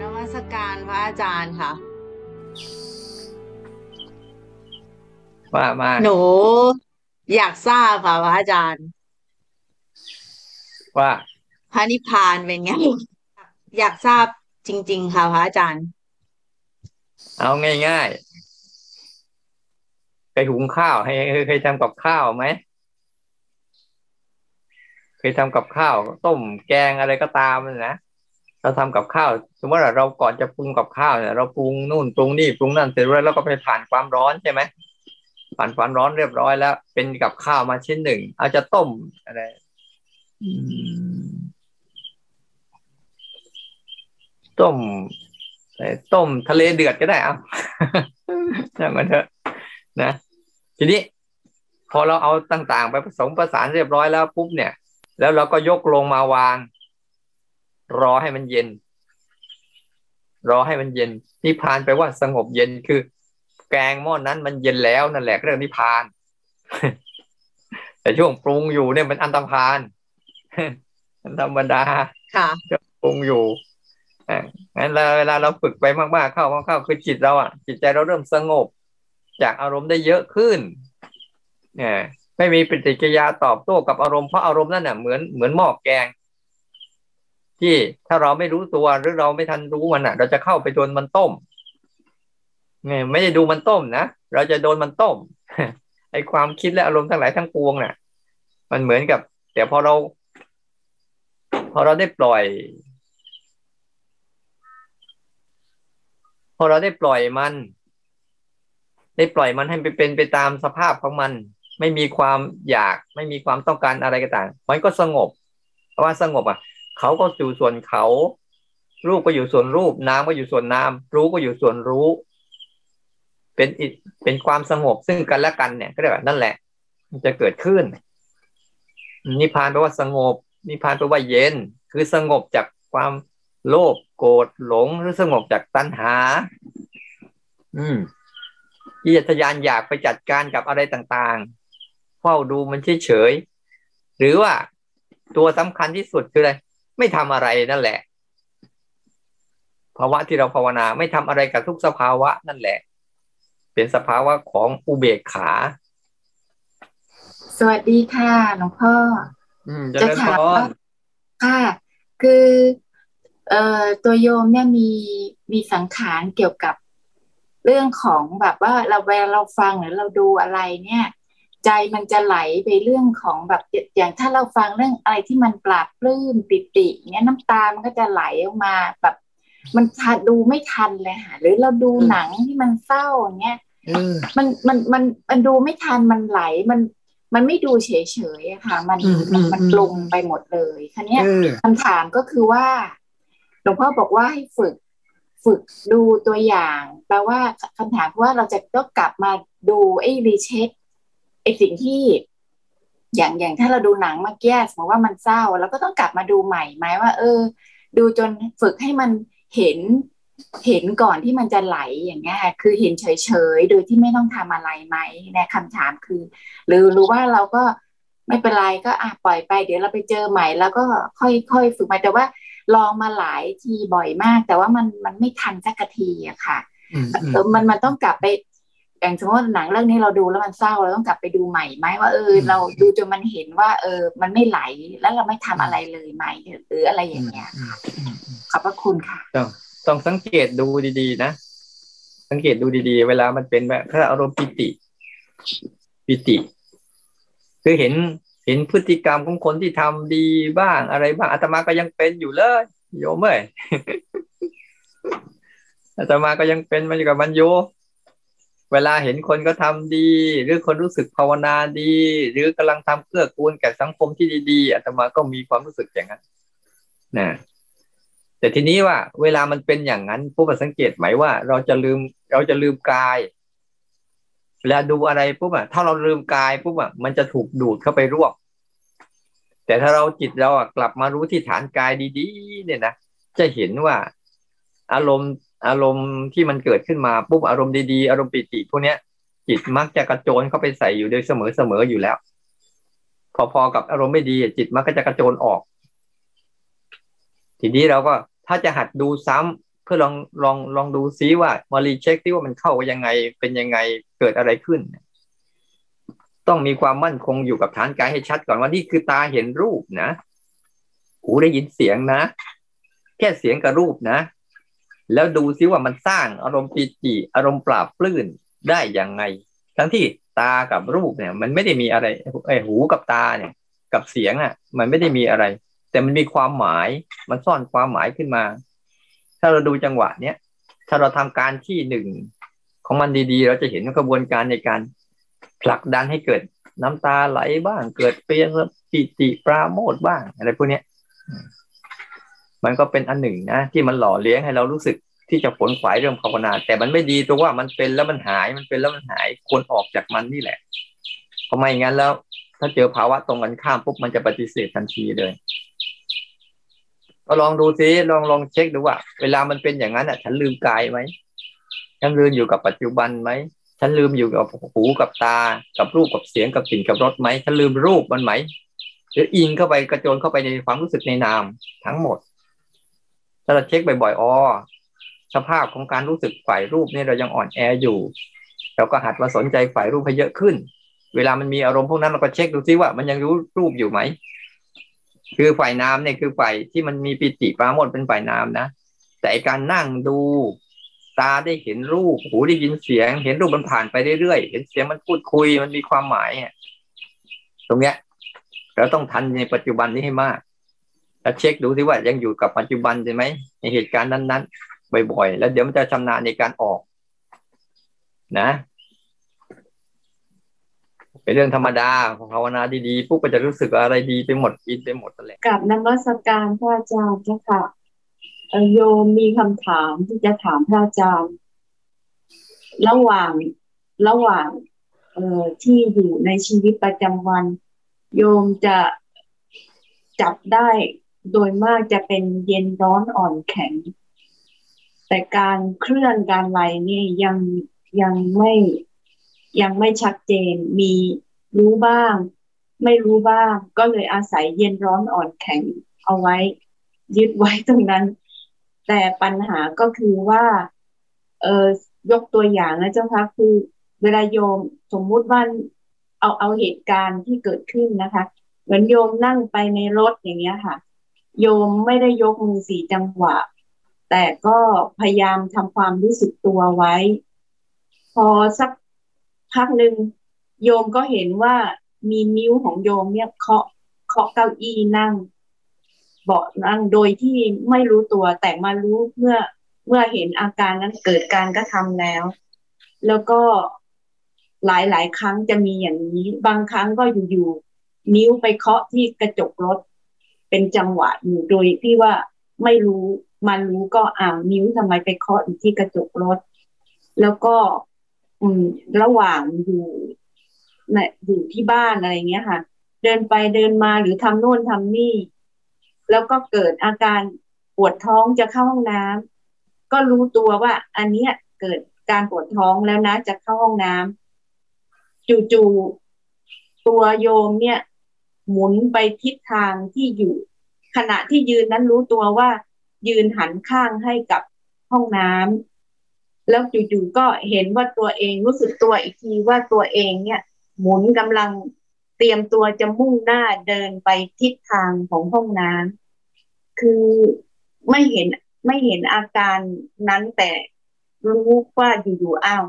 นมัสการพระอาจารย์ค่ะ ว่ามาหนู อยากทราบค่ะพระอาจารย์ ว่าพระนิพพานเป็นไงอยากทราบจริง ๆ ค่ะพระอาจารย์ เอาง่าย ๆ ไปหุงข้าวให้เคยเคยทำกับข้าวไหมเคยทำกับข้าว ต้มแกงอะไรก็ตามนะเราทำกับข้าว สมมติว่าเราก่อนจะปรุงกับข้าวเนี่ยเราปรุงนู่นปรุงนี่ปรุงนั่นเสร็จแล้วเราก็ไปผ่านความร้อนใช่ไหมผ่านความร้อนเรียบร้อยแล้ว เป็นกับข้าวมาชิ้นหนึ่งเอาจะต้มอะไรต้มต้มทะเลเดือดก็ได้เอาช่างมันเถอะ นะ ทีนี้พอเราเอาต่างๆ ไปผสมประสานเรียบร้อยแล้วปุ๊บเนี่ย แล้วเราก็ยกลงมาวาง รอให้มันเย็น รอให้มันเย็นนิพพานแปลว่าสงบเย็นคือ แกงหม้อนนั้นมันเย็นแล้วนั่นแหละเรื่องนิพพาน แต่ช่วงปรุงอยู่เนี่ยมันอันตรพานมันธรรมดาค่ะปรุงอยู่อ่างั้นเราเวลาเราฝึกไปมากๆเข้ามากๆคือจิตเราอะ จิตใจเราเริ่มสงบ จากอารมณ์ได้เยอะขึ้นเนี่ยไม่มีปฏิกิริยาตอบโต้กับอารมณ์เพราะอารมณ์นั่นน่ะเหมือนเหมือนหม้อแกง ที่ถ้าเราไม่รู้ตัวหรือเราไม่ทันรู้มันอะ เราจะเข้าไปโดนมันต้มเนี่ยไม่ได้ดูมันต้มนะเราจะโดนมันต้มไอความคิดและอารมณ์ทั้งหลายทั้งปวงน่ะ มันเหมือนกับ แต่พอเรา พอเราได้ปล่อย พอเราได้ปล่อยมัน ได้ปล่อยมันให้ไปเป็นไปตามสภาพของมัน ไม่มีความอยากไม่มีความต้องการอะไรก็ต่างมันก็สงบ เพราะว่าสงบอะ เขาก็อยู่ส่วนเขา รูปก็อยู่ส่วนรูปน้ำก็อยู่ส่วนน้ำรู้ก็อยู่ส่วนรู้ เป็นอิเป็นความสงบซึ่งกันและกันเนี่ยก็เรียกว่านั่นแหละ มันจะเกิดขึ้น นิพพานแปลว่าสงบ นิพพานแปลว่าเย็น คือสงบจากความโลภโกรธหลงหรือสงบจากตัณหา อืม ที่จะทะยานอยากไปจัดการกับอะไรต่างๆ เฝ้าดูมันเฉยๆหรือว่าตัวสำคัญที่สุดคืออะไรไม่ทำอะไรนั่นแหละภาวะที่เราภาวนาไม่ทำอะไรกับทุกสภาวะนั่นแหละ เป็นสภาวะของอุเบกขา สวัสดีค่ะหลวงพ่ออืมเจจะริญถามพว่ารค่ะ คือเอ่อตัวโยมเนี่ยมีมีสังขารเกี่ยวกับ เรื่องของแบบว่าเราเวลาเราฟังหรือเราดูอะไรเนี่ย ใจมันจะไหลไปเรื่องของแบบอย่างถ้าเราฟังเรื่องอะไรที่มันปราบปลื้มปิติเนี่ยน้ำตามันก็จะไหลออกมาแบบมันทันดูไม่ทันเลยค่ะหรือเราดูหนังที่มันเศร้าอย่างเงี้ยเออมันมันมันมันดูไม่ทันมันไหลมันมันไม่ดูเฉยๆอะค่ะ มันอืมมันอืมมันอืมปรุงไปหมดเลยคันเนี้ยเออคำถามก็คือว่าหลวงพ่อบอกว่าให้ฝึก ฝึกดูตัวอย่างแปลว่าคำถามว่าเราจะต้องกลับมาดูไอ้รีเช็คไอ้สิ่งที่อย่างอย่างถ้าเราดูหนังเมื่อกี้สมมติว่ามันเศร้าเราก็ต้องกลับมาดูใหม่ไหมว่า เออ ดูจนฝึกให้มันเห็นเห็นก่อนที่มันจะไหลอย่างเงี้ยค่ะคือเห็นเฉยๆ โดยที่ไม่ต้องทำอะไรไหมเนะคำถามคือ หรือรู้ว่าเราก็ไม่เป็นไรก็อะปล่อยไป เดี๋ยวเราไปเจอใหม่ แล้วก็ค่อยๆฝึกใหม่แต่ว่า ลองมาหลายทีบ่อยมาก แต่ว่ามันมันไม่ทันสักทีอะค่ะอืมอืมเออมันมันต้องกลับไปอย่างสมมติว่าหนังเรื่องนี้เราดูแล้วมันเศร้าเราต้องกลับไปดูใหม่ไหมว่าเออเราดูจนมันเห็นว่า เออ มันไม่ไหลแล้วเราไม่ทำอะไรเลยไหมหรืออะไรอย่างเงี้ยอืมอืมอืมขอบพระคุณค่ะต้องต้องสังเกตดูดีๆนะสังเกตดูดีๆ เวลามันเป็นแบบถ้าอารมณ์ปิติ ปิติ คือเห็น เห็นพฤติกรรมของคนที่ทำดีบ้างอะไรบ้างอาตมาก็ยังเป็นอยู่เลย โยมเอ้ยอาตมาก็ยังเป็นมันอยู่กับมันอยู่เวลาเห็นคนก็ทำดี หรือคนรู้สึกภาวนาดี หรือกำลังทำเกื้อกูลแก่สังคมที่ดีๆอาตมาก็มีความรู้สึกอย่างนั้นนะแต่ทีนี้ว่า เวลามันเป็นอย่างนั้นผู้สังเกตไหมว่า เราจะลืมเราจะลืมกาย เวลาดูอะไรปุ๊บอะถ้าเราลืมกายปุ๊บอะมันจะถูกดูดเข้าไปรวบแต่ถ้าเราจิตเราอะกลับมารู้ที่ฐานกายดีๆ เนี่ยนะจะเห็นว่าอารมณ์อารมณ์ที่มันเกิดขึ้นมาปุ๊บอารมณ์ดีๆอารมณ์ปิติพวกเนี้ย จิตมักจะกระโจนเข้าไปใส่อยู่โดยเสมอเสมออยู่แล้ว พอๆกับอารมณ์ไม่ดีจิตมันก็จะกระโจนออก ทีนี้เราก็ถ้าจะหัดดูซ้ำ เพื่อลองลองลองดูซิว่ามารีเช็คที่ว่ามันเข้ายังไงเป็นยังไงเกิดอะไรขึ้น ต้องมีความมั่นคงอยู่กับฐานกายให้ชัดก่อนว่านี่คือตาเห็นรูปนะหูได้ยินเสียงนะ แค่เสียงกับรูปนะ แล้วดูซิว่ามันสร้างอารมณ์ปีติอารมณ์ปราบปลื้นได้ยังไง ทั้งที่ตากับรูปเนี่ย มันไม่ได้มีอะไรไอ้หูกับตาเนี่ย กับเสียงอะ มันไม่ได้มีอะไร แต่มันมีความหมายมันซ่อนความหมายขึ้นมา ถ้าเราดูจังหวะเนี้ยถ้าเราทำการที่หนึ่งของมันดีๆ เราจะเห็นกระบวนการในการผลักดันให้เกิดน้ำตาไหลบ้าง เกิดเปียปิติปราโมทบ้าง อะไรพวกเนี้ย มันก็เป็นอันหนึ่งนะที่มันหล่อเลี้ยงให้เรารู้สึกที่จะผลขวายเรื่องภาวนา แต่มันไม่ดีตรงว่ามันเป็นแล้วมันหายมันเป็นแล้วมันหายควรออกจากมันนี่แหละเพราะไม่งั้นแล้ว ถ้าเจอภาวะตรงกันข้ามปุ๊บมันจะปฏิเสธทันทีเลย ก็ลองดูซิลองลองเช็คดูว่า เวลามันเป็นอย่างนั้นอะ ฉันลืมกายไหมฉันลืมอยู่กับปัจจุบันไหมฉันลืมอยู่กับหูกับตา กับรูปกับเสียงกับกลิ่นกับรสไหมฉันลืมรูปมันไหมหรืออิงเข้าไปกระโจนเข้าไปในความรู้สึกในนามทั้งหมด ถ้าเราเช็คบ่อยๆอ๋อสภาพของการรู้สึกฝ่ายรูปนี่เรายังอ่อนแออยู่ เราก็หัดมาสนใจฝ่ายรูปให้เยอะขึ้น เวลามันมีอารมณ์พวกนั้นเราก็เช็คดูซิว่า มันยังรู้รูปอยู่ไหม คือฝ่ายน้ำเนี่ยคือฝ่ายที่มันมีปิติปราโมทเป็นฝ่ายน้ำนะแต่การนั่งดู ตาได้เห็นรูปหูได้ยินเสียง เห็นรูปมันผ่านไปเรื่อยๆเห็นเสียงมันพูดคุยมันมีความหมายตรงเนี้ยเราต้องทันในปัจจุบันนี้ให้มากแล้วเช็คดูซิว่ายังอยู่กับปัจจุบันใช่ไหมในเหตุการณ์นั้นๆบ่อยๆ แล้วเดี๋ยวมันจะชำนาญในการออก นะ เป็นเรื่องธรรมดาภาวนาดีๆปุ๊บก็จะรู้สึกอะไรดีไปหมดอินไปหมดแหละกับนมัสการพระอาจารย์เจ้าค่ะโยมมีคำถามที่จะถามพระอาจารย์ ระหว่างระหว่างเอ่อที่อยู่ในชีวิตประจำวัน โยมจะจับได้โดยมากจะเป็นเย็นร้อนอ่อนแข็ง แต่การเคลื่อนการไหลนี่ยังยังไม่ ยังไม่ชัดเจนมีรู้บ้าง ไม่รู้บ้าง ก็เลยอาศัยเย็นร้อนอ่อนแข็งเอาไว้ ยึดไว้ตรงนั้น แต่ปัญหาก็คือว่าเออยกตัวอย่างนะเจ้าคะคือ เวลาโยมสมมุติว่าเอาเอาเหตุการณ์ที่เกิดขึ้นนะคะ เหมือนโยมนั่งไปในรถอย่างเงี้ยค่ะ โยมไม่ได้ยกมือสี่จังหวะ แต่ก็พยายามทำความรู้สึกตัวไว้ พอสัก พักหนึ่งโยมก็เห็นว่ามีนิ้วของโยมเนี่ยเคาะเคาะเก้าอี้นั่งเบาะนั่งโดยที่ไม่รู้ตัวแต่มารู้เมื่อเมื่อเห็นอาการนั้นเกิดการกระทำแล้ว แล้วก็หลายหลายครั้งจะมีอย่างนี้ บางครั้งก็อยู่ๆนิ้วไปเคาะที่กระจกรถ เป็นจังหวะอยู่โดยที่ว่าไม่รู้มันรู้ก็อ้าวนิ้วทำไมไปเคาะอยู่ที่กระจกรถ แล้วก็ อืม ระหว่างอยู่เนี่ยอยู่ที่บ้านอะไรเงี้ยค่ะ เดินไปเดินมาหรือทำโน่นทำนี่ แล้วก็เกิดอาการปวดท้องจะเข้าห้องน้ำก็รู้ตัวว่า อันเนี้ยเกิดการปวดท้องแล้วนะ จะเข้าห้องน้ำจู่ๆตัวโยมเนี่ย หมุนไปทิศทางที่อยู่ ขณะที่ยืนนั้นรู้ตัวว่า ยืนหันข้างให้กับห้องน้ำ แล้วจู่ๆก็เห็นว่าตัวเองรู้สึกตัวอีกทีว่าตัวเองเนี่ย หมุนกำลังเตรียมตัวจะมุ่งหน้าเดินไปทิศทางของห้องน้ำคือไม่เห็นไม่เห็นอาการนั้นแต่รู้ว่าอยู่ๆอ้าว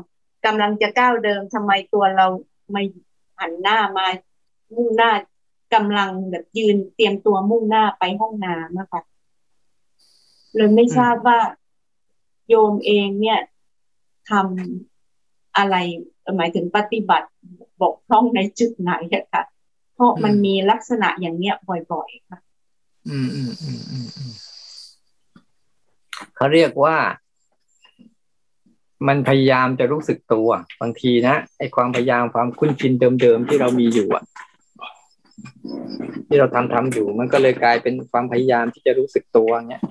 กำลังจะก้าวเดินทำไมตัวเราไม่หันหน้ามามุ่งหน้ากำลังแบบยืนเตรียมตัวมุ่งหน้าไปห้องน้ำนะคะเลยไม่ทราบว่าโยมเองเนี่ย ทำอะไรหมายถึงปฏิบัติบกพร่องในจุดไหนค่ะ เพราะมันมีลักษณะอย่างเนี้ยบ่อยๆค่ะ อืมอืมอืมอืมเขาเรียกว่า มันพยายามจะรู้สึกตัว บางทีนะไอ้ความพยายามความคุ้นชินเดิมๆที่เรามีอยู่อะที่เราทำทำอยู่ มันก็เลยกลายเป็นความพยายามที่จะรู้สึกตัวเนี้ย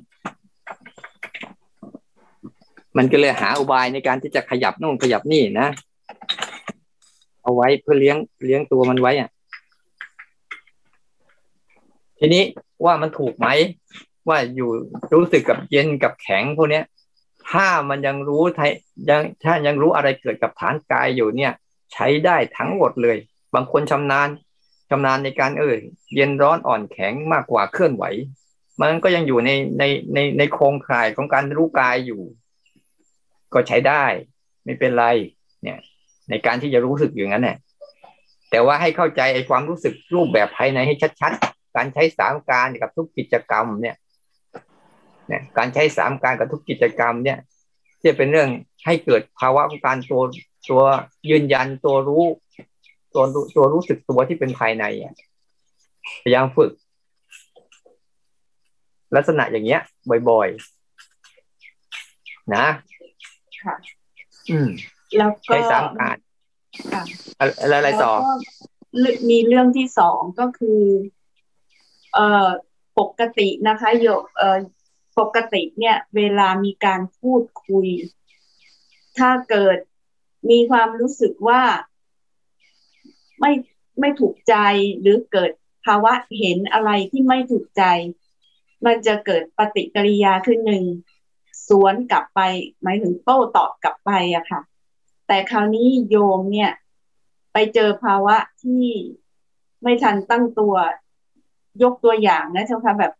มันก็เลยหาอุบายในการที่จะขยับโน่นขยับนี่นะ เอาไว้เพื่อเลี้ยงเลี้ยงตัวมันไว้อะ ทีนี้ว่ามันถูกไหม ว่าอยู่รู้สึกกับเย็นกับแข็งพวกเนี้ย ถ้ามันยังรู้ทยังถ้ายังรู้อะไรเกิดกับฐานกายอยู่เนี่ย ใช้ได้ทั้งหมดเลย บางคนชำนาญชำนาญในการเออเย็นร้อนอ่อนแข็งมากกว่าเคลื่อนไหว มันก็ยังอยู่ในในในในโครงข่ายของการรู้กายอยู่ ก็ใช้ได้ ไม่เป็นไร เนี่ย ในการที่จะรู้สึกอย่างนั้นเนี่ยแต่ว่าให้เข้าใจไอ้ความรู้สึกรูปแบบภายในให้ชัดๆ การใช้สามการกับทุกกิจกรรมเนี่ยเนี่ย การใช้สามการกับทุกกิจกรรมเนี่ยจะเป็นเรื่องให้เกิดภาวะของการตัวตัวยืนยันตัวรู้ ตัวตัวรู้สึกตัวที่เป็นภายในอะพยายามฝึก ลักษณะอย่างเงี้ย บ่อย ๆ นะ ค่ะ อืมแล้วก็ใช้สามการค่ะอะไรอะไรต่อแล้วก็มีเรื่องที่สองก็คือ เอ่อปกตินะคะโยเอ่อปกติเนี่ย เวลามีการพูดคุย ถ้าเกิดมีความรู้สึกว่าไม่ไม่ถูกใจหรือเกิดภาวะเห็นอะไรที่ไม่ถูกใจ มันจะเกิดปฏิกิริยาขึ้นหนึ่ง สวนกลับไป หมายถึงโต้ตอบกลับไปอะค่ะ แต่คราวนี้โยมเนี่ย ไปเจอภาวะที่ไม่ทันตั้งตัวยกตัวอย่างนะเจ้าค่ะแบบ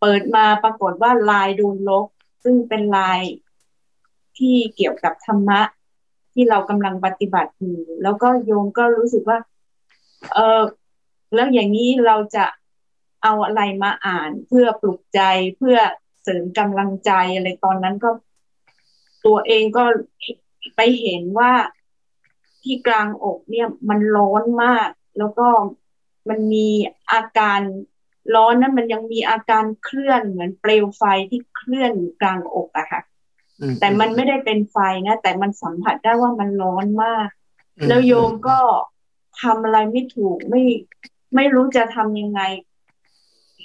เปิดมาปรากฏว่าลายโดนลบ ซึ่งเป็นลายที่เกี่ยวกับธรรมะ ที่เรากำลังปฏิบัติอยู่แล้วก็โยมก็รู้สึกว่า เออแล้วอย่างนี้เราจะเอาอะไรมาอ่านเพื่อปลุกใจเพื่อ เสริมกำลังใจอะไรตอนนั้นก็ ตัวเองก็ไปเห็นว่าที่กลางอกเนี่ยมันร้อนมาก แล้วก็มันมีอาการร้อนนั้นมันยังมีอาการเคลื่อนเหมือนเปลวไฟที่เคลื่อนกลางอกอะค่ะแต่มันไม่ได้เป็นไฟนะแต่มันสัมผัสได้ว่ามันร้อนมาก แล้วโยมก็ทำอะไรไม่ถูกไม่ไม่รู้จะทำยังไง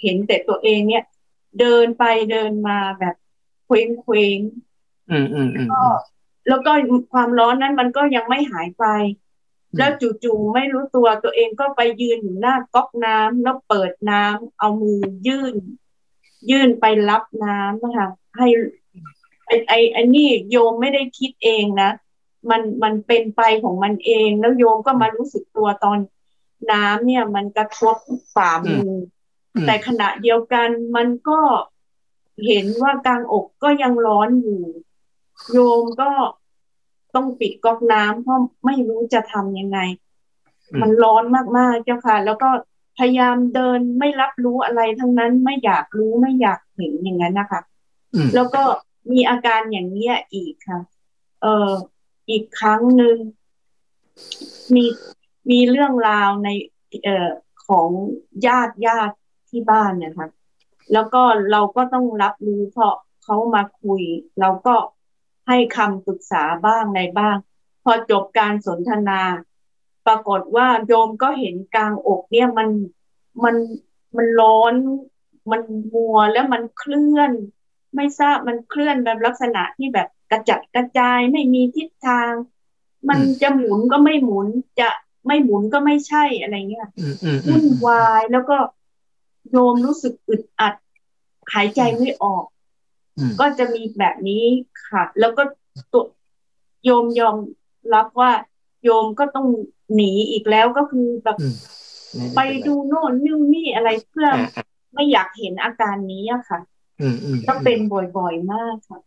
เห็นแต่ตัวเองเนี่ย เดินไปเดินมาแบบเคว้งเคว้งอืมอืมอืมก็แล้วก็ความร้อนนั้นมันก็ยังไม่หายไป แล้วจู่ๆไม่รู้ตัวตัวเองก็ไปยืนอยู่หน้าก๊อกน้ำแล้วเปิดน้ำเอามือยื่น ยื่นไปรับน้ำนะคะให้ไอไอไอนี่โยมไม่ได้คิดเองนะมันมันเป็นไปของมันเอง แล้วโยมก็มารู้สึกตัวตอนน้ำเนี่ย มันกระทบฝ่ามืออ แต่ขณะเดียวกันมันก็เห็นว่ากลางอกก็ยังร้อนอยู่ โยมก็ต้องปิดก๊อกน้ำเพราะไม่รู้จะทำยังไง มันร้อนมากๆเจ้าค่ะ แล้วก็พยายามเดินไม่รับรู้อะไรทั้งนั้นไม่อยากรู้ไม่อยากเห็นอย่างนั้นนะคะ แล้วก็มีอาการอย่างนี้อีกค่ะ เอออีกครั้งหนึ่งมีมีเรื่องราวในเอ่อของญาติญาติ ที่บ้านเนี่ยค่ะแล้วก็เราก็ต้องรับรู้เพราะเขามาคุย เราก็ให้คำปรึกษาบ้างในบ้าง พอจบการสนทนา ปรากฏว่าโยมก็เห็นกลางอกเนี่ยมันมันมันร้อน มันมัวแล้วมันเคลื่อน ไม่ทราบมันเคลื่อนแบบลักษณะที่แบบกระจัดกระจายไม่มีทิศทาง มันจะหมุนก็ไม่หมุนจะไม่หมุนก็ไม่ใช่อะไรเงี้ยวุ่นวายแล้วก็ โยมรู้สึกอึดอัด หายใจไม่ออก ก็จะมีแบบนี้ค่ะ แล้วก็ตัวโยมยอมรับว่าโยมก็ต้องหนีอีกแล้วก็คือแบบไปดูโน่นนี่นี่อะไรเพื่อไม่อยากเห็นอาการนี้อะค่ะก็เป็นบ่อยๆมากค่ะ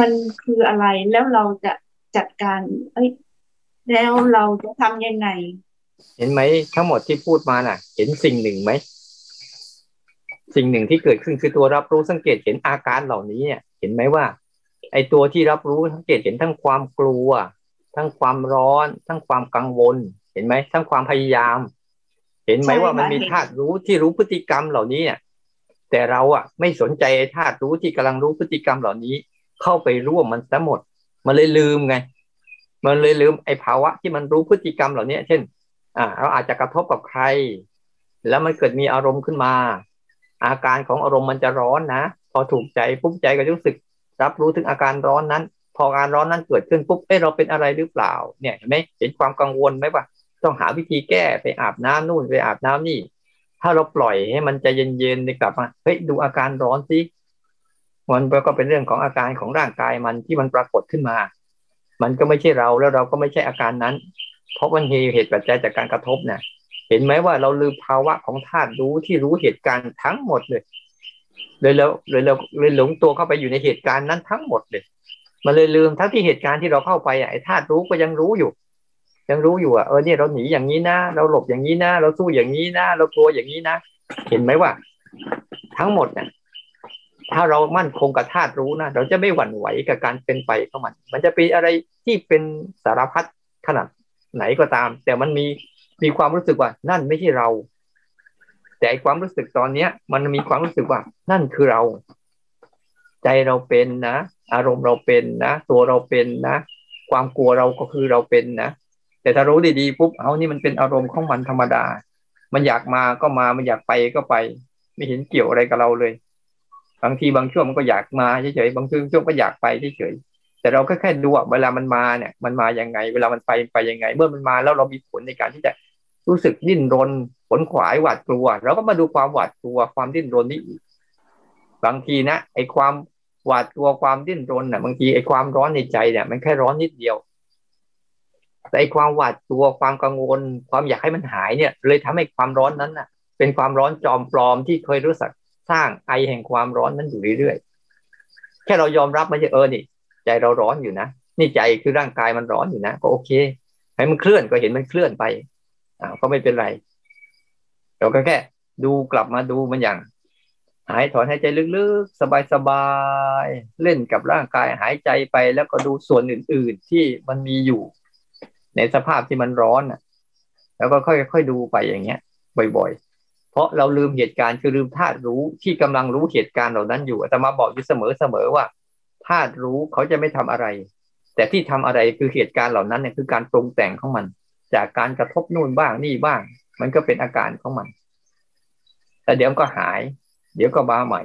มันคืออะไรแล้วเราจะจัดการ เอ้ย แล้วเราจะทำยังไง เห็นไหมทั้งหมดที่พูดมาน่ะ เห็นสิ่งหนึ่งไหม สิ่งหนึ่งที่เกิดขึ้นคือตัวรับรู้สังเกตเห็นอาการเหล่านี้เนี่ย เห็นไหมว่า ไอตัวที่รับรู้สังเกตเห็นทั้งความกลัว ทั้งความร้อน ทั้งความกังวล เห็นไหมทั้งความพยายาม เห็นไหมว่ามันมีธาตุรู้ที่รู้พฤติกรรมเหล่านี้เนี่ยแต่เราอะไม่สนใจธาตุรู้ที่กำลังรู้พฤติกรรมเหล่านี้ เข้าไปร่วมมันซะหมด มันเลยลืมไง มันเลยลืมไอ้ภาวะที่มันรู้พฤติกรรมเหล่านี้เช่น อ่า เราอาจจะกระทบกับใคร แล้วมันเกิดมีอารมณ์ขึ้นมา อาการของอารมณ์มันจะร้อนนะ พอถูกใจปุ๊บใจก็รู้สึก รับรู้ถึงอาการร้อนนั้น พออาการร้อนนั้นเกิดขึ้นปุ๊บเอ้เราเป็นอะไรหรือเปล่า เนี่ยเห็นไหมเห็นความกังวลไหมว่าต้องหาวิธีแก้ไปอาบน้ำนู่นไปอาบน้ำนี่ ถ้าเราปล่อยให้มันใจเย็นๆกลับมาเฮ้ยดูอาการร้อนสิมันก็เป็นเรื่องของอาการของร่างกายมันที่มันปรากฏขึ้นมา มันก็ไม่ใช่เราแล้วเราก็ไม่ใช่อาการนั้น เพราะมันเหตุปัจจัยจากการกระทบเนี่ย เห็นไหมว่าเราลืมภาวะของธาตุรู้ที่รู้เหตุการณ์ทั้งหมดเลยเลยแล้วเลยเราเลยหลงตัวเข้าไปอยู่ในเหตุการณ์นั้นทั้งหมดเลยมันเลยลืมทั้งที่เหตุการณ์ที่เราเข้าไปไอ้ธาตุรู้ก็ยังรู้อยู่ ยังรู้อยู่อะเออเนี่ยเราหนีอย่างนี้นะเราหลบอย่างนี้นะเราสู้อย่างนี้นะเรากลัวอย่างนี้นะเห็นไหมว่า ทั้งหมดเนี่ยถ้าเรามั่นคงกับธาตุรู้นะเราจะไม่หวั่นไหวกับการเป็นไปของมัน มันจะเป็นอะไรที่เป็นสารพัดขนาดไหนก็ตาม แต่มันมี มีความรู้สึกว่า นั่นไม่ใช่เรา แต่ความรู้สึกตอนเนี้ย มันมีความรู้สึกว่า นั่นคือเรา ใจเราเป็นนะอารมณ์เราเป็นนะตัวเราเป็นนะความกลัวเราก็คือเราเป็นนะแต่ถ้ารู้ดีๆปุ๊บเอานี่มันเป็นอารมณ์ของมันธรรมดา มันอยากมาก็มามันอยากไปก็ไป ไม่เห็นเกี่ยวอะไรกับเราเลย บางทีบางช่วงมันก็อยากมาเฉยๆบางช่วงช่วงก็อยากไปเฉยๆแต่เราแค่แค่ดูว่าเวลามันมาเนี่ย มันมาอยังไง เวลามันไปไปยังไง เมื่อมันมาแล้วเรามีผลในการที่จะ รู้สึกดิ้นรนขนขวายหวาดกลัว เราก็มาดูความหวาดกลัวความดิ้นรนนี้อีกบางทีนะไอ้ความหวาดกลัวความดิ้นรนน่ะ บางทีไอ้ความร้อนในใจเนี่ย มันแค่ร้อนนิดเดียว แต่ไอ้ความหวาดกลัวความกังวล ความอยากให้มันหายเนี่ย เลยทำให้ความร้อนนั้นน่ะ เป็นความร้อนจอมปลอมที่เคยรู้สึกสร้างไอแห่งความร้อนนั้นอยู่เรื่อยๆแค่เรายอมรับมันจะเออนี่ใจเราร้อนอยู่นะนี่ใจคือร่างกายมันร้อนอยู่นะก็โอเค ให้มันเคลื่อนก็เห็นมันเคลื่อนไป อ่าก็ไม่เป็นไรเราก็แค่ดูกลับมาดูมันอย่าง หายถอนหายใจลึกๆ สบายๆ เล่นกับร่างกายหายใจไปแล้วก็ดูส่วนอื่นๆที่มันมีอยู่ ในสภาพที่มันร้อนอะ แล้วก็ค่อยๆดูไปอย่างเงี้ย บ่อย ๆ เพราะเราลืมเหตุการณ์คือลืมธาตุรู้ที่กำลังรู้เหตุการณ์เหล่านั้นอยู่แต่มาบอกอยู่เสมอๆว่าธาตุรู้เขาจะไม่ทำอะไร แต่ที่ทำอะไรคือเหตุการณ์เหล่านั้นเนี่ยคือการปรุงแต่งของมัน จากการกระทบนู่นบ้างนี่บ้าง มันก็เป็นอาการของมัน แต่เดี๋ยวก็หาย เดี๋ยวก็มาใหม่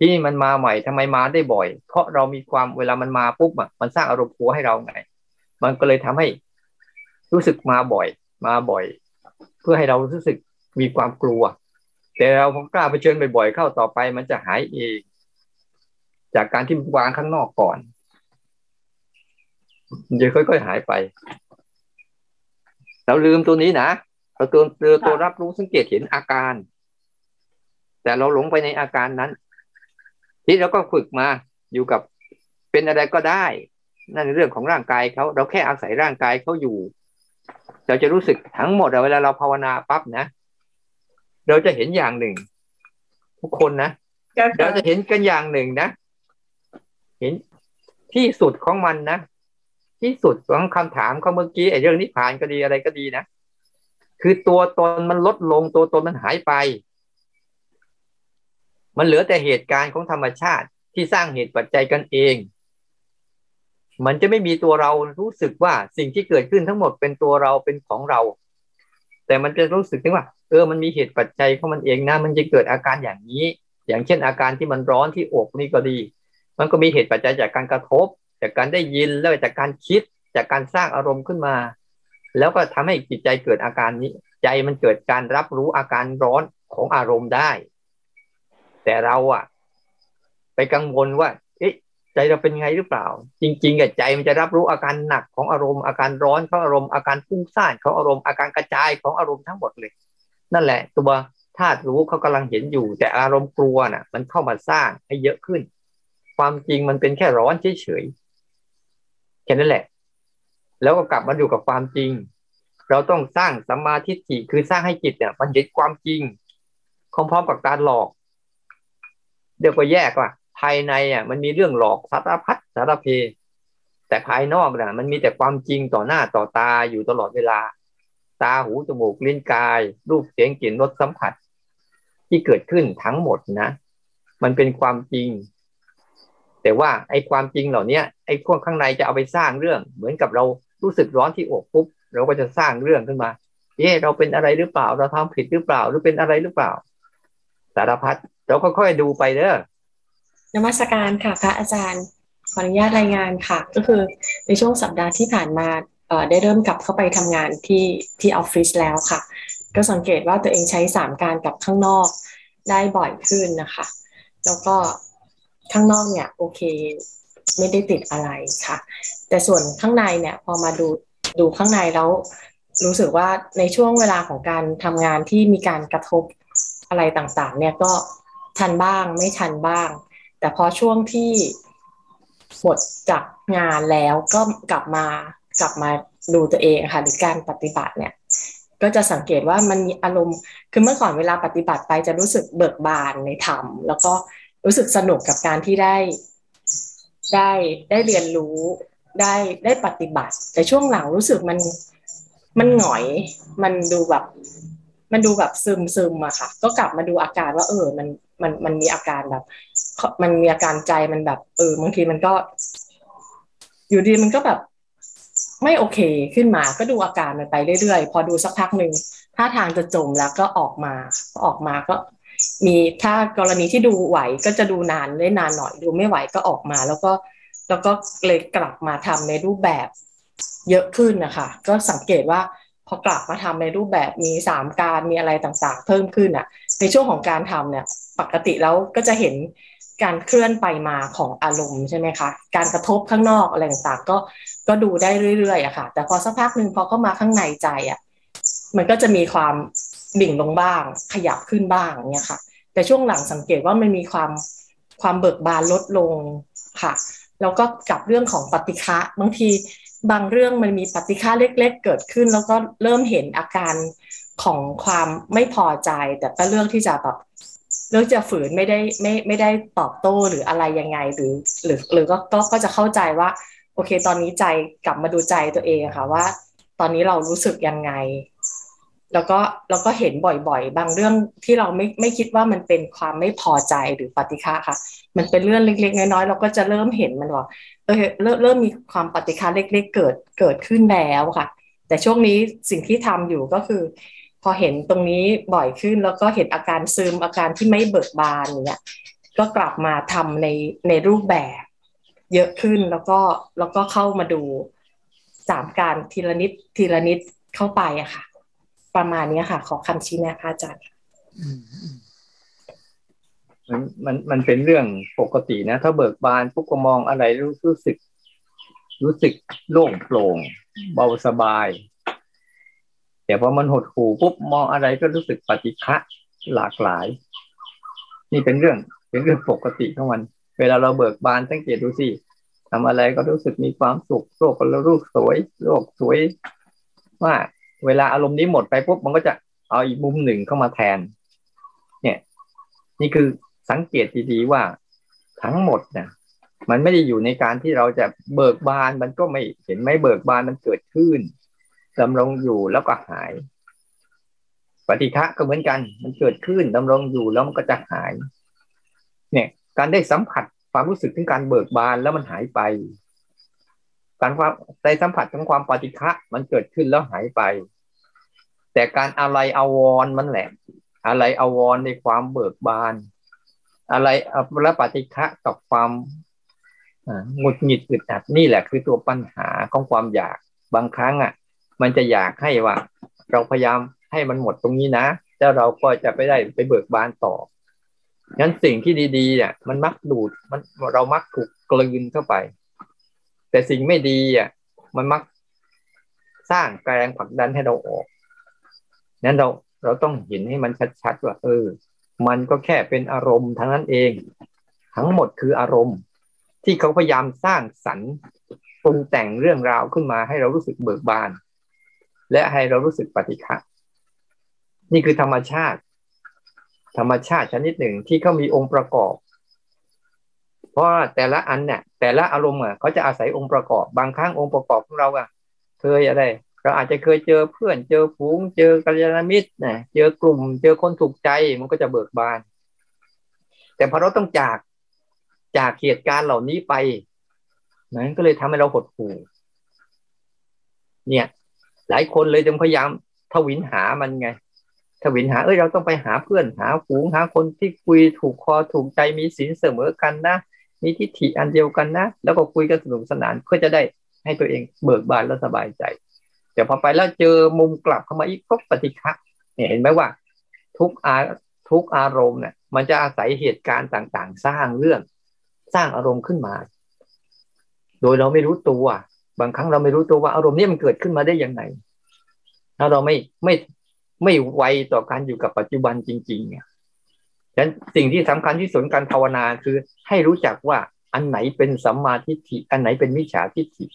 ที่มันมาใหม่ทำไมมาได้บ่อย เพราะเรามีความเวลามันมาปุ๊บอะมันสร้างอารมณ์กลัวให้เราไง มันก็เลยทำให้รู้สึกมาบ่อย มาบ่อย เพื่อให้เรารู้สึกมีความกลัว แต่เราพอกล้าไปเชิญบ่อยๆเข้าต่อไป มันจะหายเอง จากการที่วางข้างนอกก่อน เดี๋ยวค่อยๆหายไป เราลืมตัวนี้นะเราตัวตัวตัวรับรู้สังเกตเห็นอาการ แต่เราหลงไปในอาการนั้น ที่เราก็ฝึกมาอยู่กับเป็นอะไรก็ได้ นั่นเรื่องของร่างกายเขาเราแค่อาศัยร่างกายเขาอยู่ เราจะรู้สึกทั้งหมดเวลาเราภาวนาปั๊บนะเราจะเห็นอย่างหนึ่ง ทุกคนนะเราจะเห็นกันอย่างหนึ่งนะ เห็นที่สุดของมันนะ ที่สุดของคำถามเขาเมื่อกี้ไอ้เรื่องนิพพานก็ดีอะไรก็ดีนะคือตัวตนมันลดลงตัวตนมันหายไป มันเหลือแต่เหตุการณ์ของธรรมชาติที่สร้างเหตุปัจจัยกันเอง มันจะไม่มีตัวเรารู้สึกว่าสิ่งที่เกิดขึ้นทั้งหมดเป็นตัวเราเป็นของเรา แต่มันจะรู้สึกถึงว่า เออมันมีเหตุปัจจัยของมันเองนะมันจะเกิดอาการอย่างนี้ อย่างเช่นอาการที่มันร้อนที่อกนี่ก็ดี มันก็มีเหตุปัจจัยจากการกระทบ จากการได้ยินแล้วจากการคิดจากการสร้างอารมณ์ขึ้นมา แล้วก็ทำให้จิตใจเกิดอาการนี้ ใจมันเกิดการรับรู้อาการร้อนของอารมณ์ได้ แต่เราอะไปกังวลว่า เอ๊ะ ใจเราเป็นไงหรือเปล่า จริงๆกับใจมันจะรับรู้อาการหนักของอารมณ์อาการร้อนของอารมณ์อาการฟุ้งซ่านของอารมณ์อาการกระจายของอารมณ์ทั้งหมดเลย นั่นแหละ ตัวธาตุรู้เขากำลังเห็นอยู่ แต่อารมณ์กลัวน่ะ มันเข้ามาสร้างให้เยอะขึ้น ความจริงมันเป็นแค่ร้อนเฉย ค่นั้นแหละ แล้วก็กลับมาอยู่กับความจริง เราต้องสร้างสัมมาทิฏฐิคือสร้างให้จิตเนี่ย มันเห็นความจริงพร้อมๆกับการหลอกเดี๋ยวก็แยกว่าภายในอะมันมีเรื่องหลอกสารพัดสารเพ แต่ภายนอกน่ะ มันมีแต่ความจริงต่อหน้าต่อตาอยู่ตลอดเวลา ตาหูจมูกลิ้นกาย รูปเสียงกลิ่นรสสัมผัส ที่เกิดขึ้นทั้งหมดนะ มันเป็นความจริง แต่ว่าไอ้ความจริงเหล่านี้ไอ้พวกข้างในจะเอาไปสร้างเรื่อง เหมือนกับเรารู้สึกร้อนที่อกปุ๊บเราก็จะสร้างเรื่องขึ้นมาเอ๊เราเป็นอะไรหรือเปล่า เราทำผิดหรือเปล่า หรือเป็นอะไรหรือเปล่า สารพัดเราก็ค่อยดูไปเด้อนมัสการค่ะพระอาจารย์ขออนุญาตรายงานค่ะ ก็คือในช่วงสัปดาห์ที่ผ่านมาได้เริ่มกลับเข้าไปทำงานที่ที่ออฟฟิศแล้วค่ะ ก็สังเกตว่าตัวเองใช้สามการกับข้างนอกได้บ่อยขึ้นนะคะ แล้วก็ ข้างนอกเนี่ยโอเค ไม่ได้ติดอะไรค่ะ แต่ส่วนข้างในเนี่ยพอมาดูดูข้างในแล้วรู้สึกว่าในช่วงเวลาของการทำงานที่มีการกระทบอะไรต่างๆ เนี่ยก็ทันบ้างไม่ทันบ้าง แต่พอช่วงที่หมดจากงานแล้วก็กลับมากลับมาดูตัวเองค่ะหรือการปฏิบัติเนี่ย ก็จะสังเกตว่ามันมีอารมณ์คือเมื่อก่อนเวลาปฏิบัติไปจะรู้สึกเบิกบานในธรรมแล้วก็ รู้สึกสนุกกับการที่ได้ได้ได้เรียนรู้ได้ได้ปฏิบัติ แต่ช่วงหลังรู้สึกมันมันหงอย มันดูแบบ มันดูแบบซึมซึมอะค่ะ ก็กลับมาดูอาการว่า เออ มันมันมันมีอาการแบบ มันมีอาการใจมันแบบ เออบางทีมันก็ อยู่ดีมันก็แบบ ไม่โอเคขึ้นมา ก็ดูอาการมันไปเรื่อยๆ พอดูสักพักหนึ่งถ้าทางจะจมแล้วก็ออกมาออกมาก็ มีถ้ากรณีที่ดูไหวก็จะดูนานได้นานหน่อยดูไม่ไหวก็ออกมา แล้วก็แล้วก็เลยกลับมาทำในรูปแบบเยอะขึ้นนะคะก็สังเกตว่าพอกลับมาทำในรูปแบบมีสามการมีอะไรต่างๆ เพิ่มขึ้นอะ ในช่วงของการทำเนี่ย ปกติแล้วก็จะเห็นการเคลื่อนไปมาของอารมณ์ใช่ไหมคะ การกระทบข้างนอกอะไรต่างๆก็ก็ดูได้เรื่อยๆอะค่ะ แต่พอสักพักหนึ่งพอเข้ามาข้างในใจอะมันก็จะมีความ ดิ่งลงบ้าง ขยับขึ้นบ้างเนี่ยค่ะ แต่ช่วงหลังสังเกตว่ามันมีความความเบิกบานลดลงค่ะ แล้วก็กับเรื่องของปฏิฆะบางทีบางเรื่องมันมีปฏิฆะเล็ก ๆ เกิดขึ้น แล้วก็เริ่มเห็นอาการของความไม่พอใจ แต่ก็เลือกที่จะแบบเลือกจะฝืนไม่ได้ไม่ไม่ได้ตอบโต้หรืออะไรยังไงหรือ หรือหรือก็ก็ก็จะเข้าใจว่า โอเค ตอนนี้ใจกลับมาดูใจตัวเองค่ะว่า ตอนนี้เรารู้สึกยังไง แล้วก็แล้วก็เห็นบ่อยๆ บางเรื่องที่เราไม่ไม่คิดว่ามันเป็นความไม่พอใจหรือปฏิฆะค่ะ มันเป็นเรื่องเล็กๆ น้อยๆเราก็จะเริ่มเห็นมันว่าเออเริ่มเริ่มมีความปฏิฆะเล็ก ๆ เกิดเกิดขึ้นแล้วค่ะ แต่ช่วงนี้สิ่งที่ทำอยู่ก็คือ พอเห็นตรงนี้บ่อยขึ้นแล้วก็เห็นอาการซึมอาการที่ไม่เบิกบานเนี่ยก็กลับมาทำในในรูปแบบ เยอะขึ้นแล้วก็แล้วก็เข้ามาดูสามการทีละนิดทีละนิดเข้าไปอะค่ะ ประมาณนี้ค่ะ ขอคำชี้แนะพระอาจารย์มันมันมันเป็นเรื่องปกตินะ ถ้าเบิกบานปุ๊บก็มองอะไรรู้รู้สึก รู้สึกโล่งโปร่ง เบาสบาย แต่พอมันหดหู่ปุ๊บมองอะไรก็รู้สึกปฏิฆะหลากหลาย นี่เป็นเรื่อง เป็นเรื่องปกติของมัน เวลาเราเบิกบานสังเกตดูสิทำอะไรก็รู้สึกมีความสุขโลกก็รูปสวยโลกสวยว่า เวลาอารมณ์นี้หมดไปปุ๊บมันก็จะเอาอีกมุมหนึ่งเข้ามาแทน เนี่ย นี่คือสังเกตดีๆว่าทั้งหมดเนี่ยมันไม่ได้อยู่ในการที่เราจะเบิกบานมันก็ไม่เห็นไหมเบิกบานมันเกิดขึ้นดำรงอยู่แล้วก็หาย ปฏิฆะก็เหมือนกัน มันเกิดขึ้นดำรงอยู่แล้วมันก็จะหาย เนี่ย การได้สัมผัสความรู้สึกถึงการเบิกบานแล้วมันหายไป การความได้สัมผัสของความปฏิฆะมันเกิดขึ้นแล้วหายไป แต่การอะไรอาวรมันแหละ อะไรอาวรในความเบิกบาน อะไรและปฏิฆะกับความหงุดหงิดอึดอัดนี่แหละคือตัวปัญหาของความอยากบางครั้งอะ มันจะอยากให้ว่า เราพยายามให้มันหมดตรงนี้นะแล้วเราก็จะไปได้ไปเบิกบานต่องั้นสิ่งที่ดีๆเนี่ยมันมักดูดมันเรามักถูกกลืนเข้าไป แต่สิ่งไม่ดีอะมันมักสร้างแรงผลักดันให้เราออกนั้นเราเราต้องเห็นให้มันชัดๆว่าเออ มันก็แค่เป็นอารมณ์ทั้งนั้นเอง ทั้งหมดคืออารมณ์ ที่เขาพยายามสร้างสรรค์ปรุงแต่งเรื่องราวขึ้นมาให้เรารู้สึกเบิกบาน และให้เรารู้สึกปฏิฆะนี่คือธรรมชาติ ธรรมชาติชนิดหนึ่งที่เขามีองค์ประกอบ ราะแต่ละอันเนี่ยแต่ละอารมณ์อะเขาจะอาศัยองค์ประกอบบางครั้งองค์ประกอบของเราอะเคยอะไร เราอาจจะเคยเจอเพื่อนเจอฝูง เจอกัลยาณมิตรนะเจอกลุ่ม เจอคนถูกใจมันก็จะเบิกบาน แต่พอเราต้องจากจากเหตุการณ์เหล่านี้ไปนั้นก็เลยทำให้เราหดหู่เนี่ย หลายคนเลยจึงพยายามทวินหามันไงทวินหาเอ้ยเราต้องไปหาเพื่อนหาฝูงหาคนที่คุยถูกคอถูกใจมีศีลเสมอกันนะ มีทิฏฐิอันเดียวกันนะ แล้วก็คุยกันสนุกสนานเพื่อจะได้ให้ตัวเองเบิกบานและสบายใจ แต่พอไปแล้วเจอมุมกลับเข้ามาอีกก็ปฏิฆะเนี่ยเห็นไหมว่า ทุกอาทุกอารมณ์เนี่ยมันจะอาศัยเหตุการณ์ต่างๆ สร้างเรื่อง สร้างอารมณ์ขึ้นมา โดยเราไม่รู้ตัว บางครั้งเราไม่รู้ตัวว่าอารมณ์นี้มันเกิดขึ้นมาได้ยังไงถ้าเราไม่ไม่ไม่ไวต่อการอยู่กับปัจจุบันจริง ๆ เนี่ย ฉะนั้นสิ่งที่สำคัญที่สุดการภาวนาคือให้รู้จักว่าอันไหนเป็นสัมมาทิฏฐิ อันไหนเป็นมิจฉาทิฏฐิ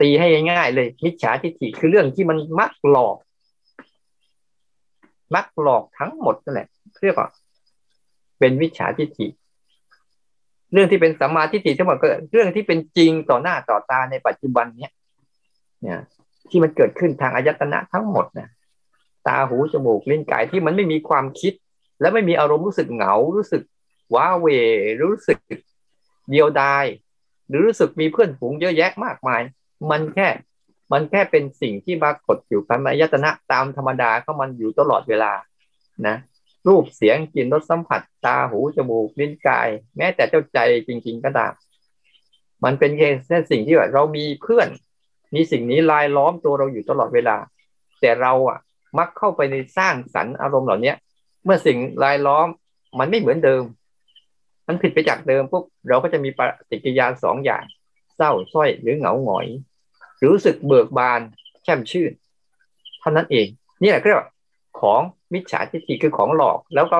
ตีให้ง่ายๆเลย มิจฉาทิฏฐิคือเรื่องที่มันมักหลอก มักหลอกทั้งหมดนั่นแหละเรียกว่าเป็นมิจฉาทิฏฐิ เรื่องที่เป็นสัมมาทิฏฐิทั้งหมดก็เรื่องที่เป็นจริงต่อหน้าต่อตาในปัจจุบันเนี้ยเนี่ยที่มันเกิดขึ้นทางอายตนะทั้งหมดนะตาหูจมูกลิ้นกายที่มันไม่มีความคิด และไม่มีอารมณ์รู้สึกเหงา รู้สึกว้าเว รู้สึกเดียวดาย หรือรู้สึกมีเพื่อนฝูงเยอะแยะมากมาย มันแค่ มันแค่เป็นสิ่งที่ปรากฏอยู่ภายในยตนะตามธรรมดาเขามันอยู่ตลอดเวลา นะ รูปเสียงกลิ่นรสสัมผัส ตา หู จมูก ลิ้น กาย แม้แต่เจ้าใจจริง ๆ ก็ตาม มันเป็นแค่สิ่งที่ว่าเรามีเพื่อน มีสิ่งนี้ลายล้อมตัวเราอยู่ตลอดเวลา แต่เราอะ มักเข้าไปในสร้างสรรค์อารมณ์เหล่านี้ เมื่อสิ่งลายล้อมมันไม่เหมือนเดิม มันผิดไปจากเดิมปุ๊บเราก็จะมีปฏิกิริยาสองอย่าง เศร้าส้อยหรือเหงาหงอย รู้สึกเบิกบานแช่มชื่นเท่านั้นเอง นี่แหละเรียกว่าของมิจฉาทิฏฐิคือของหลอก แล้วก็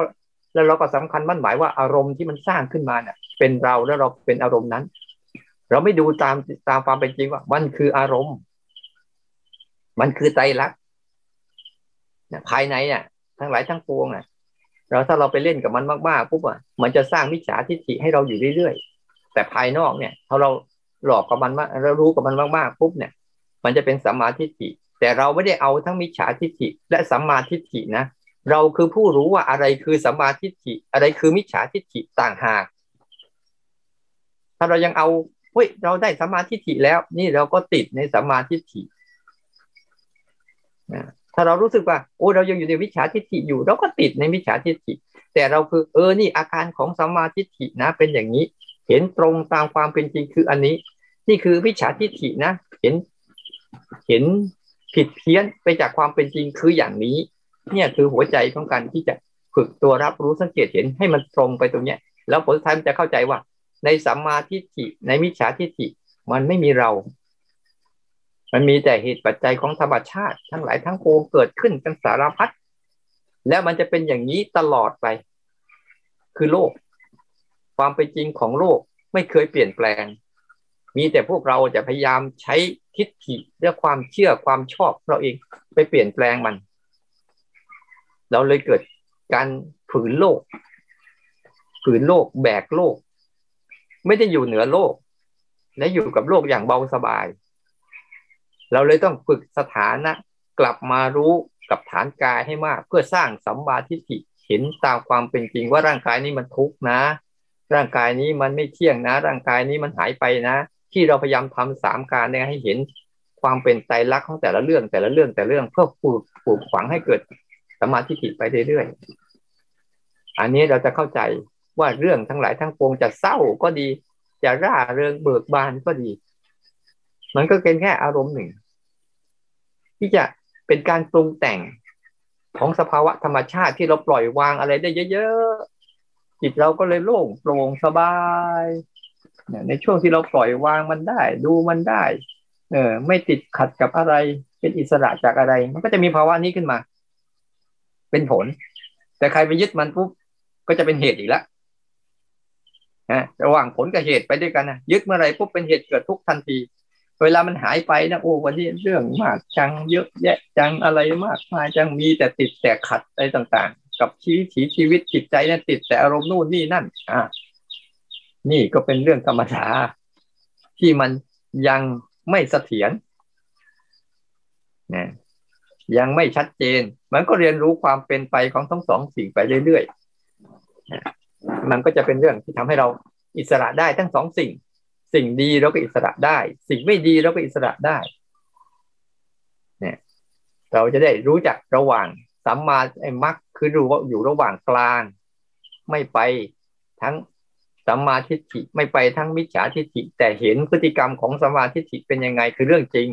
แล้วเราก็สำคัญมั่นหมายว่าอารมณ์ที่มันสร้างขึ้นมาเนี่ยเป็นเราแล้วเราเป็นอารมณ์นั้น เราไม่ดูตามตามความเป็นจริงว่า มันคืออารมณ์ มันคือใจรักภายในเนี่ยทั้งหลายทั้งปวงอะ เราถ้าเราไปเล่นกับมันมากๆปุ๊บอะมันจะสร้างมิจฉาทิฏฐิให้เราอยู่เรื่อยๆแต่ภายนอกเนี่ยถ้าเราหลอกกับมันมากเรารู้กับมันมากๆปุ๊บเนี่ย มันจะเป็นสัมมาทิฏฐิ แต่เราไม่ได้เอาทั้งมิจฉาทิฏฐิ และสัมมาทิฏฐินะเราคือผู้รู้ว่าอะไรคือสัมมาทิฏฐิ อะไรคือมิจฉาทิฏฐิต่างหาก ถ้าเรายังเอาเฮ้ยเราได้สัมมาทิฏฐิแล้ว นี่เราก็ติดในสัมมาทิฏฐินะ ถ้าเรารู้สึกว่าโอ้เรายังอยู่ในวิชาทิฏฐิอยู่ เราก็ติดในวิชาทิฏฐิ แต่เราคือเออนี่อาการของสัมมาทิฏฐินะ เป็นอย่างนี้ เห็นตรงตามความเป็นจริงคืออันนี้ นี่คือวิชาทิฏฐินะ เห็น เห็นผิดเพี้ยนไปจากความเป็นจริงคืออย่างนี้ เนี่ยคือหัวใจของการที่จะฝึกตัวรับรู้สังเกตเห็นให้มันตรงไปตรงเนี้ย แล้วผลท้ายมันจะเข้าใจว่า ในสัมมาทิฏฐิในมิจฉาทิฏฐิมันไม่มีเรา มันมีแต่เหตุปัจจัยของธรรมชาติ ทั้งหลายทั้งปวงเกิดขึ้นกันสารพัดแล้วมันจะเป็นอย่างนี้ตลอดไป คือโลก ความเป็นจริงของโลกไม่เคยเปลี่ยนแปลง มีแต่พวกเราจะพยายามใช้ทิฏฐิและความเชื่อความชอบเราเองไปเปลี่ยนแปลงมัน เราเลยเกิดการฝืนโลก ฝืนโลกแบกโลก ไม่ได้อยู่เหนือโลก และอยู่กับโลกอย่างเบาสบาย เราเลยต้องฝึกสถานะ กลับมารู้กับฐานกายให้มาก เพื่อสร้างสัมมาทิฏฐิเห็นตามความเป็นจริงว่าร่างกายนี้มันทุกข์นะ ร่างกายนี้มันไม่เที่ยงนะ ร่างกายนี้มันหายไปนะ ที่เราพยายามทำสามการเนี่ยให้เห็นความเป็นใจรักของแต่ละเรื่องแต่ละเรื่องแต่ละเรื่องเพื่อปลูกปลูกฝังให้เกิดสมาธิิไปเรื่อยๆอันนี้เราจะเข้าใจว่าเรื่องทั้งหลายทั้งปวงจะเศร้าก็ดี จะร่าเริงเบิกบานก็ดี มันก็เป็นแค่อารมณ์หนึ่ง ที่จะเป็นการปรุงแต่งของสภาวะธรรมชาติที่เราปล่อยวางอะไรได้เยอะๆจิตเราก็เลยโล่งโปร่งสบายในช่วงที่เราปล่อยวางมันได้ ดูมันได้ เออ ไม่ติดขัดกับอะไร เป็นอิสระจากอะไร มันก็จะมีภาวะนี้ขึ้นมา เป็นผล แต่ใครไปยึดมันปุ๊บก็จะเป็นเหตุอีกแล้วนะระหว่างผลกับเหตุไปด้วยกันนะยึดเมื่อไรปุ๊บเป็นเหตุเกิดทุกทันที เวลามันหายไปนะโอ้วันนี้เรื่องมากจังเยอะแยะจังอะไรมากมายจังมีแต่ติดแต่ขัดอะไรต่างๆ กับชีวิตชีวิตจิตใจนั่นติดแต่อารมณ์นู่นนี่นั่น อ่านี่ก็เป็นเรื่องธรรมดาที่มันยังไม่เสถียรนะยังไม่ชัดเจน มันก็เรียนรู้ความเป็นไปของทั้งสองสิ่งไปเรื่อยๆมันก็จะเป็นเรื่องที่ทำให้เราอิสระได้ทั้งสองสิ่ง สิ่งดีเราก็อิสระได้ สิ่งไม่ดีเราก็อิสระได้เนี่ยเราจะได้รู้จักระหว่างสัมมาไอ้มรรคคือรู้ว่าอยู่ระหว่างกลาง ไม่ไปทั้งสัมมาทิฏฐิไม่ไปทั้งมิจฉาทิฏฐิแต่เห็นพฤติกรรมของสัมมาทิฏฐิเป็นยังไงคือเรื่องจริง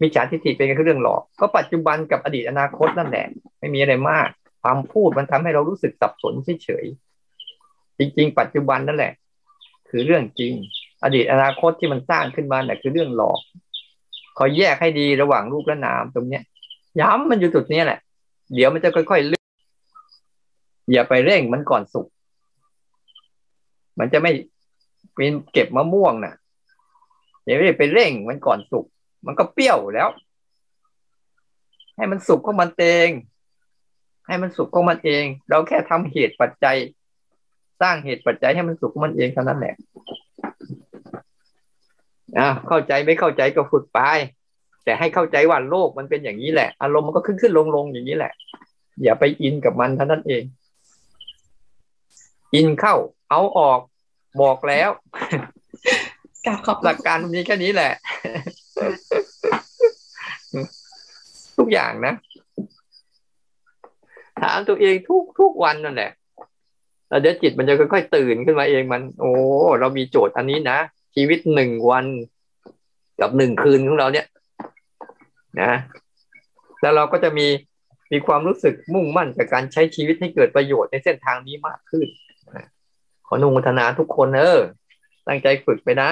มีฉาทิฏฐิเป็นแค่เรื่องหลอก ก็ปัจจุบันกับอดีตอนาคตนั่นแหละไม่มีอะไรมากความพูดมันทำให้เรารู้สึกสับสนเฉยๆจริง ๆ ปัจจุบันนั่นแหละ คือเรื่องจริง อดีตอนาคตที่มันสร้างขึ้นมาเนี่ยคือเรื่องหลอกคอยแยกให้ดีระหว่างรูปและนามตรงเนี้ย ย้ำมันอยู่จุดนี้แหละ เดี๋ยวมันจะค่อยๆเลื่อนอย่าไปเร่งมันก่อนสุก มันจะไม่เป็นเก็บมะม่วงน่ะอย่าไปเร่งมันก่อนสุก มันก็เปรี้ยวแล้ว ให้มันสุกของมันเองให้มันสุกของมันเอง เราแค่ทำเหตุปัจจัย สร้างเหตุปัจจัยให้มันสุกของมันเองเท่านั้นแหละ อ่าเข้าใจไม่เข้าใจก็ฝึกไป แต่ให้เข้าใจว่าโลกมันเป็นอย่างนี้แหละ อารมณ์มันก็ขึ้นขึ้นลงลงอย่างนี้แหละ อย่าไปอินกับมันเท่านั้นเอง อินเข้า เอาออกบอกแล้วกราบขอบหลักการมีแค่นี้แหละ ทุกอย่างนะ ถามตัวเองทุกทุกวันนั่นแหละแล้วเดี๋ยวจิตมันจะค่อยๆตื่นขึ้นมาเองมัน โอ้เรามีโจทย์อันนี้นะ ชีวิตหนึ่งวันกับหนึ่งคืนของเราเนี่ย นะแล้วเราก็จะมีมีความรู้สึกมุ่งมั่นกับการใช้ชีวิตให้เกิดประโยชน์ในเส้นทางนี้มากขึ้นขอนุโมทนาทุกคนเออตั้งใจฝึกไปนะ